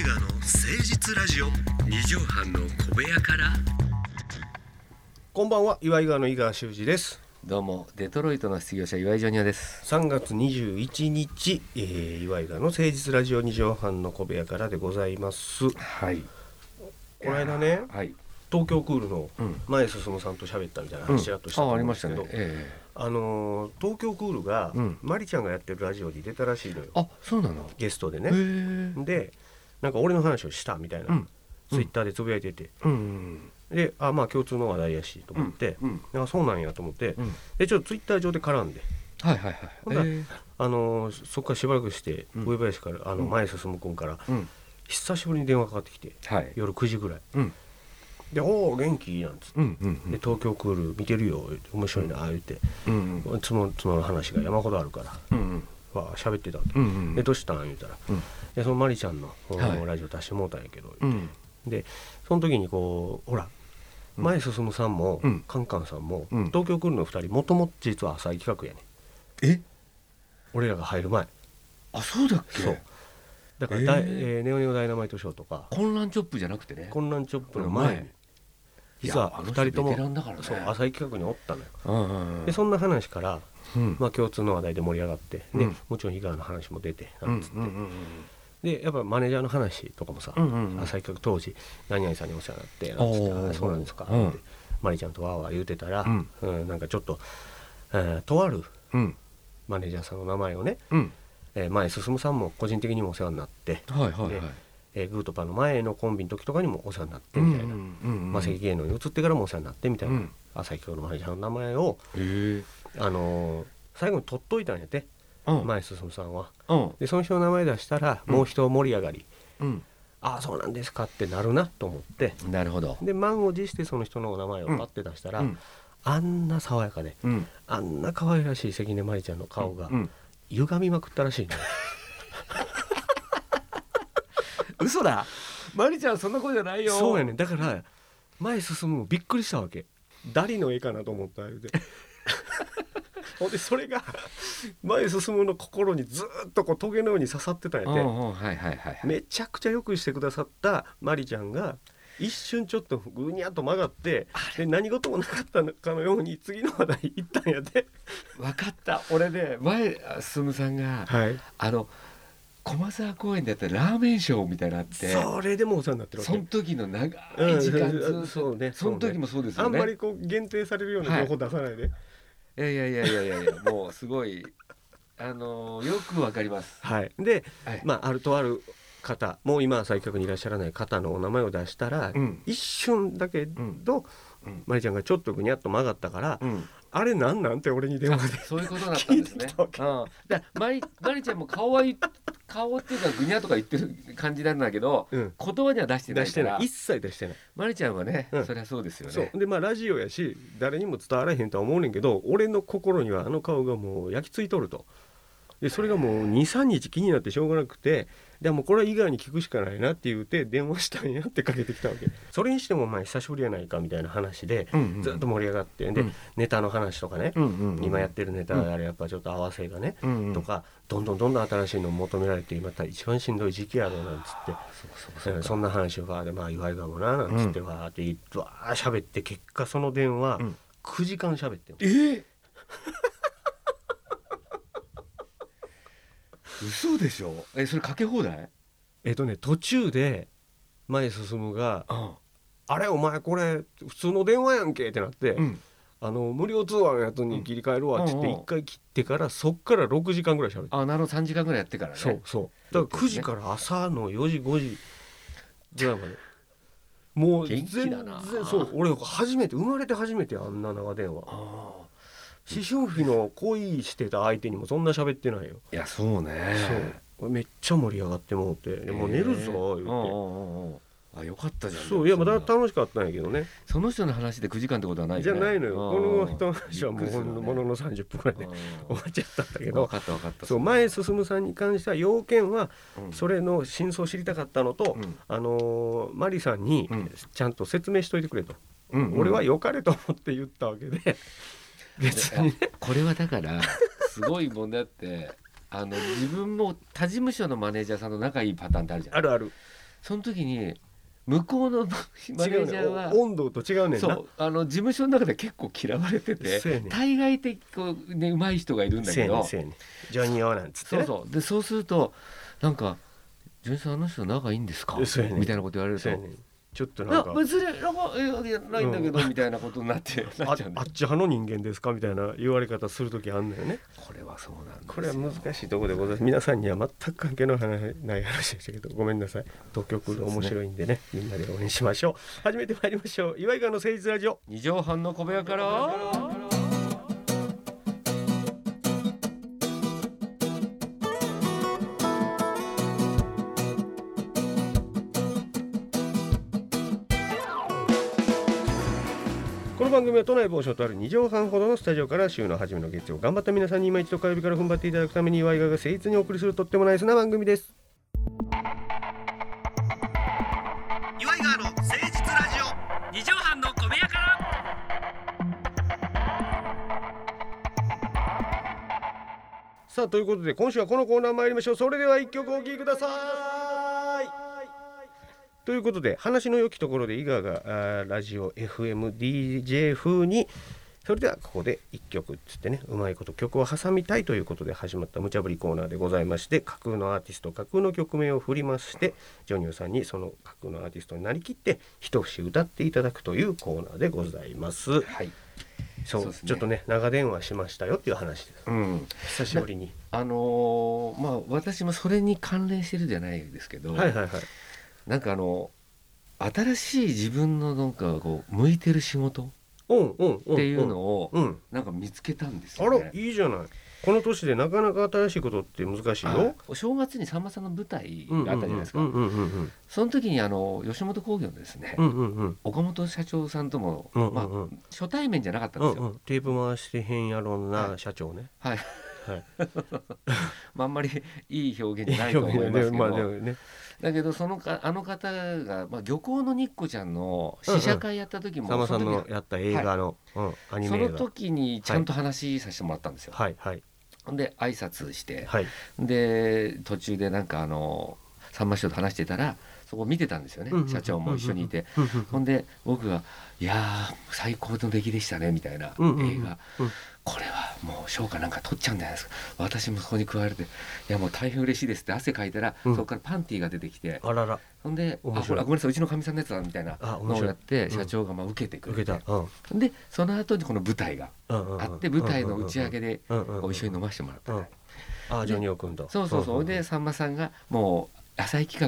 イガーの誠実ラジオ。二畳半の小部屋から。こんばんは岩井川の井川修司です。どうもデトロイトの失業者岩井ジョニオです。3月21日、えー、岩井川の誠実ラジオ2畳半の小部屋からでございます。こはい。の間ねはい。東京クールのうん。前進さんと喋ったみたいな話ちらっとしたとあありん。ですけど、ましたね。えあのー東京クールが、うん。マリちゃんがやってるラジオに出たらしいのよ。えあそうなの。ゲストでへねえでなんか俺の話をしたみたいな、うん。ツイッターでつぶやいてて。うん。であまあ共通の話題やしと思って、うんあそうなんやと思って、うん。でちょっとツイッター上で絡んで。はいはいはい。えあのーそこからしばらくして、うん。上林からあのうん。前進君から、久しぶりに電話かかってきてはい。夜9時ぐらい。うん。で「おお元気?」なんつって。うんうん「で東京クール見てるよ」面白いな」言って。うんうん。そのその話が山ほどあるから。うんわ喋ってたわけうんうん。でどうしたん？言うたら。うん「でそのマリちゃんの、はい。ラジオ出してもうたんやけど」うん。でその時にこうほらうん。前進さんも、うん。カンカンさんも、うん。東京クールの2人もともと実は浅い企画やねえ？俺らが入る前。あそうだっけ？そう。だからだい、えーえーネオネオダイナマイトショーとか。混乱チョップじゃなくてね。混乱チョップの前。に実は2人ともそう浅い企画におったのよ。うんうんうん。でそんな話から、うん。まあ、共通の話題で盛り上がって、でうん。もちろん井川の話も出てうなんんつって、うんうんでやっぱマネージャーの話とかもさ、うんうんうん。浅井企画当時何々さんにお世話になってなんつってそうなんですか」うん。ってマリちゃんとわーわー言うてたら、うん。うんなんかちょっと、えーとあるうん。マネージャーさんの名前をね、うん。えー前進さんも個人的にもお世話になって、はいはいはい。でえーグーとパーの前のコンビの時とかにもお世話になってみたいな、マセキ芸能に移ってからもお世話になってみたいな、うん。浅井企画のマネージャーの名前を、あのー最後に取っといたんやて、うん。前進さんは。うん。でその人の名前出したら、うん。もう一盛り上がり。うん。ああそうなんですかってなるなと思って。なるほど。で満を持してその人の名前をパッて出したら、うん。あんな爽やかでうん。あんな可愛らしい関根麻里ちゃんの顔がうん。歪みまくったらしいね、嘘だ。マリちゃんそんな子じゃないよ。そうやねだから前進むのびっくりしたわけ。ダリの絵かなと思った言うて ほんでそれが 前進むの心にずーっとこうトゲのように刺さってたんやて、うんうんはいはいはいはい。めちゃくちゃよくしてくださったマリちゃんが一瞬ちょっとぐにゃっと曲がってで何事もなかったのかのように次の話題行ったんやで。分かった。俺ね前進さんがはい、あの駒沢公園でやったラーメンショーみたいなってそれでもお世話になってるわけ。その時の長うんい時間ずっとそうねその時もそうですあよね。んまりこう限定されるような情報出さないで。いやいやいやいやいやいやもうすごいあのーよくわかります。はい、で、はい。まああるとある方もう今は再客にいらっしゃらない方のお名前を出したら、うん。一瞬だけど、うん。マリちゃんがちょっとぐにゃっと曲がったから、うんあれなんなんて俺に電話で そういうことだったんですね。うん。だからマリマリちゃんも顔はい 顔っていうかぐにゃとか言ってる感じなんだけどうん。言葉には出してないから。出してない。一切出してない。マリちゃんはね、うん。そりゃそうですよそねう。でまあラジオやし誰にも伝わらへんとは思うねんけど俺の心にはあの顔がもう焼き付いとると。でそれがもう23日気になってしょうがなくてでもうこれは井川に聞くしかないなって言って電話したんやってかけてきたわけ。それにしてもまあ久しぶりやないかみたいな話でうんうんずっと盛り上がってで、うん。ネタの話とかね、うんうんうん今やってるネタうん。あれやっぱちょっと合わせがね、うんうん。とかどんどんどんどん新しいの求められて今一番しんどい時期やろなんつって。そんな話をわーでまあ岩井川もななんつって。わーって言ってわー喋って結果その電話うん。9時間喋ってんの。えー？嘘でしょ？えそれかけ放題？えっとね途中で前進がうん「あれお前これ普通の電話やんけ」ってなって、うん。あの無料通話のやつに切り替えるわっつってうんうん一回切ってからそっから6時間ぐらい喋ってあなるほど。3時間ぐらいやってからね。そうそう。だから9時から朝の4時5時ぐらいまで。もう元全気だな。然そう俺初めて生まれて初めてあんな長電話。あ思春期の恋してた相手にもそん。な喋ってないよーいやそうね。そう。めっちゃ盛り上がってもうてでもう寝るぞ言って。えーうんうんうんうん。あよかったじゃんそう。いやまだ楽しかったんやけどね。その人の話で9時間ってことはないじゃないのよ。この人のうん話はもうのものの30分ぐらいでうん終わっちゃったんだけ分どかった分かった。そう前進さんに関しては要件はうん。それの真相を知りたかったのと、うん。あのーマリさんにうん。ちゃんと説明しといてくれと、うんうん。俺は良かれと思って言ったわけで別に。ねこれはだから すごい問題あってあの自分も他事務所のマネージャーさんと仲いいパターンってあるじゃん。あるある。その時に向こうのマネージャーはお温度と違うねんな。そうあの事務所の中で結構嫌われててねん。大概的こうね上手い人がいるんだけど。ジョニオなんつってね。そうそう。でそうするとなんか「ジョニーさんあの人仲いいんですか?」みたいなこと言われるとちょっといなんかや別になんかいやないんだけど、みたいなことになって なあっち派の人間ですかみたいな言われ方する時あんのよね。これはそうなんですよこれは難しいところでございます。皆さんには全く関係の話ない話でしたけどごめんなさい。東京クール面白いんでね。みんなで応援しましょう。始めてまいりましょう。岩井川の誠実ラジオ。二畳半の小部屋から番組は都内某所とある2畳半ほどのスタジオから週の初めの月曜頑張った皆さんに今一度火曜日から踏ん張っていただくために岩井川が誠実にお送りするとってもナイスな番組です。岩井川の誠実ラジオ二畳半の小部屋から。さあということで今週はこのコーナー参りましょう。それでは一曲お聴きくださいということで話の良きところで井川がラジオ FMDJ 風にそれではここで一曲っつってねうまいこと曲を挟みたいということで始まった無茶ぶりコーナーでございまして架空のアーティスト架空の曲名を振りましてジョニオさんにその架空のアーティストになりきって一節歌っていただくというコーナーでございます。はいそうねちょっとね長電話しましたよっていう話ですうん久しぶりに。あのーまあ私もそれに関連してるじゃないですけど、はいはいはい。なんかあの新しい自分のなんかこう向いてる仕事うんうんうん。っていうのをうん。なんか見つけたんですあよ、ねらいいじゃない。この年でなかなか新しいことって難しいよ。はいお正月にさんまさんの舞台があったじゃないですか、うんうんうんうんその時にあの吉本興業のですね、うんうんうん岡本社長さんとも、うんうんうんまあ、初対面じゃなかったんですよ、うんうん。テープ回してへんやろうはない社長ね。はい、はい。まあ、あんまりいい表現じゃないと思いますけど、まあね。だけどそのかあの方が、まあ、漁港の日子ちゃんの試写会やった時も、さんまさんそのやった映画のうんアニそのメ映画。時にちゃんと話させてもらったんですよ。はい。はい。で挨拶して、はい。で途中でなんかあのさんま師匠と話してたらそこ見てたんですよね、うんうん社長も一緒にいて、うんうんほんで僕が「いやー最高の出来でしたね」みたいなうんうんうん映画、うんこれはもう賞かなんか取っちゃうんじゃないですか。私もそこに加えて「いやもう大変嬉しいです」って汗かいたら、うん。そこからパンティーが出てきてあらら。ほんで「あほらごめんなさいうちのかみさんのやつだ」みたいなのをやってうん社長がまあ受けてくれて。うん。でその後にこの舞台があって舞台の打ち上げで一緒に飲ませてもらったうんあジョニオ君と。そうそうそう、でさんまさんがもう浅い企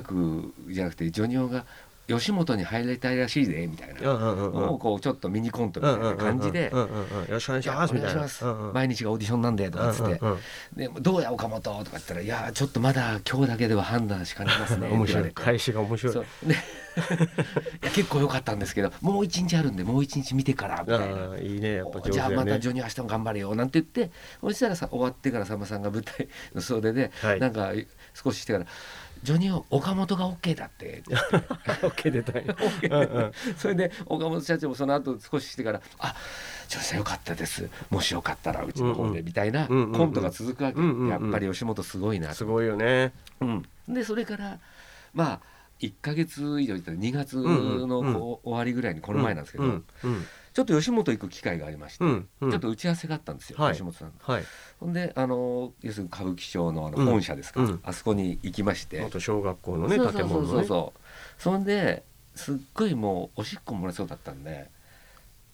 画じゃなくてジョニオが吉本に入りたいらしいぜみたいな。をこうちょっとミニコントみたいな感じでよろしくお願い「いやおします。毎日がオーディションなんで」とかっつって。うんうんうん「でどうや岡本」とか言ったら「いやちょっとまだ今日だけでは判断しかねますね」面。白い。返しが面白い。結構良かったんですけどもう一日あるんでもう一日見てからみたいな。いいねやっぱじゃあまたジョニー明日も頑張れよなんて言ってそしたらさ終わってからさんまさんが舞台の袖で、はい。なんか少ししてから「ジョニオ岡本が OK だって」オッケー出たい うんうん。それで岡本社長もその後少ししてから「あジョニーさんよかったです。もしよかったらうちの方で」みたいなコントが続くわけ、やっぱり吉本すごいなと、すごいよね。うん、でそれからまあ1か月以上いったら2月うんの終わりぐらいにこの前なんですけど、ちょっと吉本行く機会がありまして、うんうん。ちょっと打ち合わせがあったんですよ、はい。吉本さんはい。ほんであの要するに歌舞伎町のあうん。の本社ですか、うん。あそこに行きまして、元小学校のねそうそうそう建物のね。そうそうそんですっごいもうおしっこ漏れそうだったんで、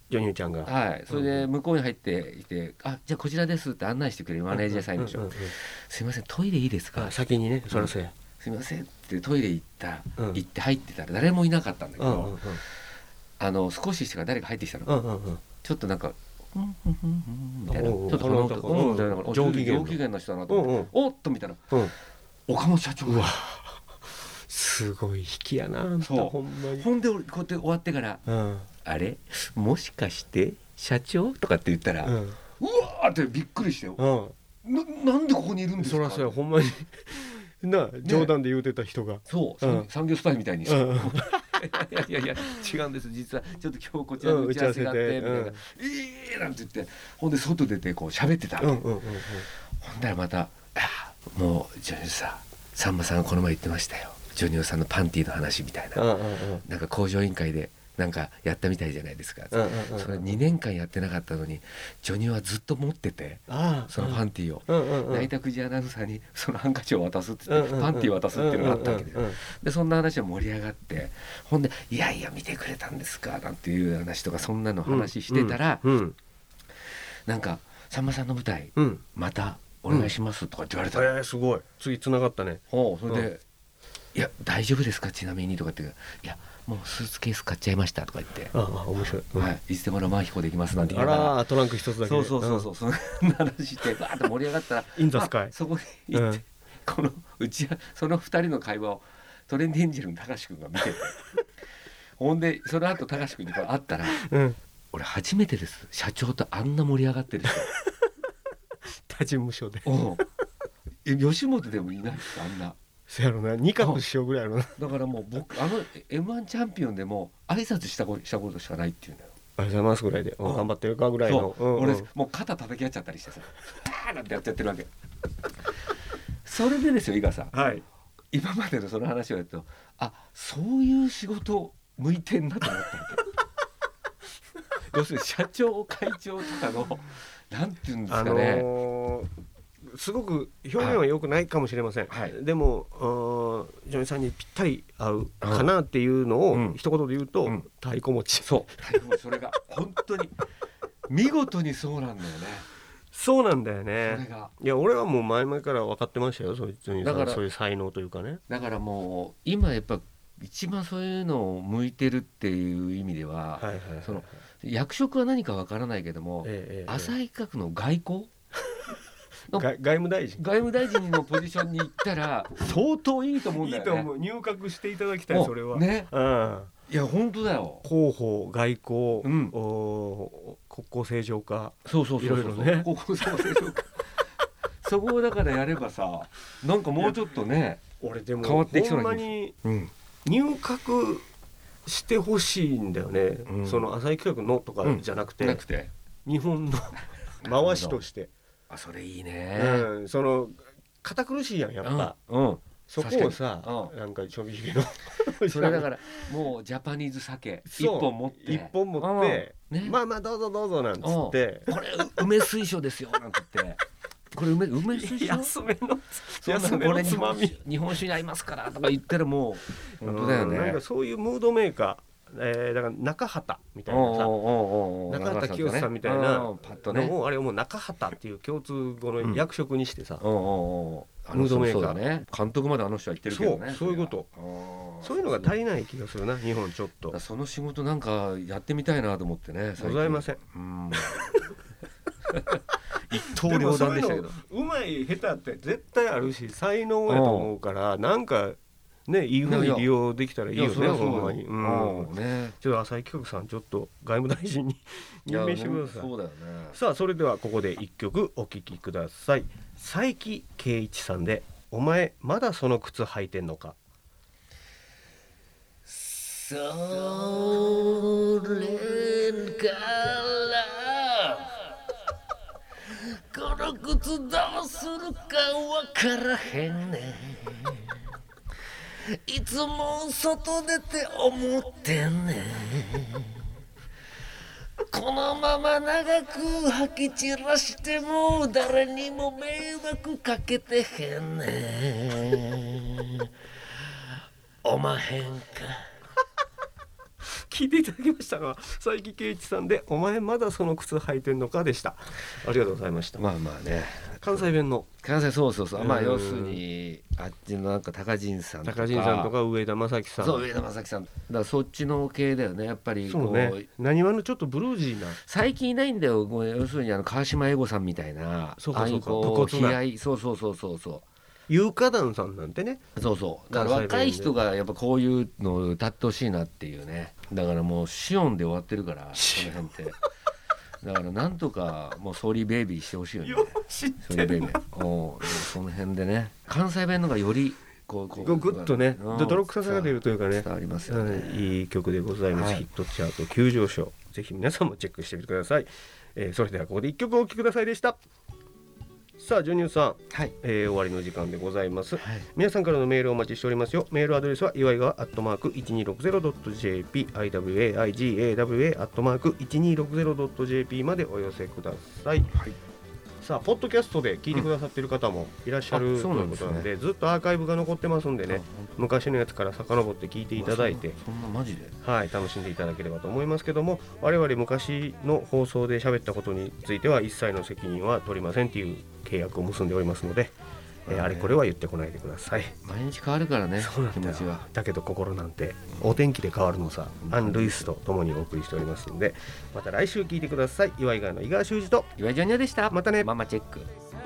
ジョニオちゃんが。はい、それで向こうに入っていて「あじゃあこちらです」って案内してくれるマネージャーさんでしょう。んうんうん「すいませんトイレいいですか?あ」先にねそらそうや。すいません」ってトイレ行った、うん。行って入ってたら誰もいなかったんだけど、うんうんうんあの少ししてから誰か入ってきたの、うんうんうん。ちょっとなんか「うんうんうん。うん」みたいな。ちょっとこのこの男うん。みたいなうん上機嫌の。上機嫌の人だなと思って、うんうん。おっと見たらうん。岡本社長うわ。がすごい引きやなそう。ほんで俺こうやって終わってからうん「あれ？もしかして社長?」とかって言ったら、ううんわーってびっくりしてよ。うん。ななんでここにいるんですか？そらそうやほんまに。な冗談で言うてた人が。そう、うん。産業スパイみたいに、うんうんいやいやいや違うんです。実はちょっと今日こちらに打ち合わせがあって、うんみたいな。うん「ええー!」なんて言ってほんで外出てこう喋ってたわけ、うんうんうん。うんほんだらまた「あもうジョニーさんさんまさんがこの前言ってましたよ」ジョニオさんのパンティーの話みたいな、うんうんうん。なんか工場委員会でなんかやったみたいじゃないですか、うんうんうんそれ2年間やってなかったのにジョニオはずっと持っててそのパンティーを。うんうんうん。成田久アナウンサーにそのハンカチを渡すって言って、うんうんうんパンティー渡すっていうのがあったわけで、うんうんうん。でそんな話が盛り上がってほんで「いやいや見てくれたんですか」なんていう話とかそんなの話してたら、うんうんなんか「さんまさんの舞台うん。またお願いします」とかって言われたの、えー、すごい。次繋がったね。おうそれで、ういや大丈夫ですかちなみに」とかって「いやもうスーツケース買っちゃいました」とか言って。ああ面白い、「うん。はい、いつでも生飛行できます」なんて言あいながららトランク一つだけで。そうそうそう。そう、そんな話してバーッと盛り上がったら インザスカイ。あそこに行って、うん。このうちはその二人の会話をトレンディエンジェルの高橋君が見てて。ほんでその後高橋君に会ったらうん、うん、「俺初めてです。社長とあんな盛り上がってる人。他事務所で。吉本でもいないですあんなせやろな。二角師匠ぐらいやろな。だからもう僕あの m 1チャンピオンでも挨拶したこしたことしかないっていうんだよ。ありがとうございますぐらいで、うんうん。頑張ってるかぐらいの。そう、んうん。俺もう肩叩き合っちゃったりしてさ「あーなんてやっちゃってるわけ。それでですよ伊賀さん。はい。今までのその話をやるとあそういう仕事向いてんなと思ったわけ。要するに社長会長とかのなんていうんですあかね、のーすごく表現は良くないかもしれません、はい。でもうんジョニーさんにぴったり合うかなっていうのをうん。一言で言うと、うん。太鼓持ち。そう。でもそれが本当に見事にそうなんだよね。そうなんだよそねいや俺はもう前々から分かってましたよそういうジョニーさん。だからそういう才能というかね。だからもう今やっぱ一番そういうのを向いてるっていう意味では、はいはいはいその役職は何かわからないけども、ええええ。浅井企画の外交の外外務大臣。外務大臣のポジションに行ったら 相当いいと思うんいだよね。いと思う。入閣していただきたいそれは、ね。うん。いや本当だよ。広報外交、うん。お国交正常化。そうそうそうそう。いろいろね。ここそうでしょうか。そこをだからやればさ、なんかもうちょっとね、俺でも変わってきそうほなにうん、入閣してほしいんだよね、うん。その浅井企画のとかじゃなくて、なくて、日本の回しとして、あそれいいね。うん、その堅苦しいやんやっぱ、うん、うん、そこをさ確かに。なんかちょびひげのそれだからもうジャパニーズ酒一本持って。一本持って、うん。ね。まあまあどうぞどうぞなんつって、これ梅水晶ですよなんて言って。これ梅梅水晶？安めの安めのこれ日つまみ。日本酒に合いますからとか言ったらもう。本当だよね。うんなんか。そういうムードメーカー、えー、だから中畑みたいなさ中畑清さんみたいうんなパッとね。のをあれをもう中畑っていう共通語の役職にしてさ、ムードメーカーね。監督まであの人は言ってるけどね。そうそういうことそういうのが足りない気がするな日本ちょっとその仕事なんかやってみたいなと思ってね。ございません。うん。一刀両断でしたけど。うまい下手って絶対あるし才能やと思うからなんかねいいふうに利用できたらいいよねほんまに、うん。うんね。ちょっと浅井企画さんちょっと外務大臣に 任命してください。そうだよね。さあそれではここで一曲お聴きください。佐伯圭一さんで「お前まだその靴履いてんのか？それからこの靴どうするかわからへんねいつも外出て思ってんねこのまま長く吐き散らしても誰にも迷惑かけてへんねおまへんか。聞いていただきましたのは佐伯圭一さんで「お前まだその靴履いてんのか?」でした。ありがとうございました。まあまあね。関西弁の。関西そうそうそう。まあうん要するにあっちのなんか高陣さんとか。高陣さんとか上田正樹さん。そう上田正樹さん。だからそっちの系だよね。やっぱりこそううね。なにわのちょっとブルージーな。最近いないんだよ。要するにあの川島英語さんみたいな。そうかそうか。武骨な。そうそうそうそうそう有価団さんなんてね。そうそう。だから若い人がやっぱこういうのを歌ってほしいなっていうね。だからもうシオンで終わってるからこの辺って。だからなんとかもうソーリーベイビーしてほしいよね。ソーリーベイビーおその辺でね。関西弁のがよりこうこグッとね。うん。泥臭さが出るというかね。伝わりますよね、うんいい曲でございます、はい。ヒットチャート急上昇。ぜひ皆さんもチェックしてみてください、えーそれではここで一曲お聴きくださいでしたさあジョニューさん、はい。えー終わりの時間でございます。はい。皆さんからのメールをお待ちしておりますよ。メールアドレスは祝いがアットマーク 1260.jp iwaigawa アットマーク 1260.jp までお寄せください。はい。さあポッドキャストで聞いてくださっている方もいらっしゃる、うなんということなんでずっとアーカイブが残ってますんでね昔のやつから遡って聞いていただいて。そんなマジで。はい、楽しんでいただければと思いますけども我々昔の放送で喋ったことについては一切の責任は取りませんっていう契約を結んでおりますので、えーあれこれは言ってこないでください。毎日変わるからねそうなんだよ。気持ちがだけど心なんてお天気で変わるのさアン・ルイスと共にお送りしておりますのでまた来週聞いてください。岩井川の井川修司と岩井ジョニオでした。またね。ママチェック。さ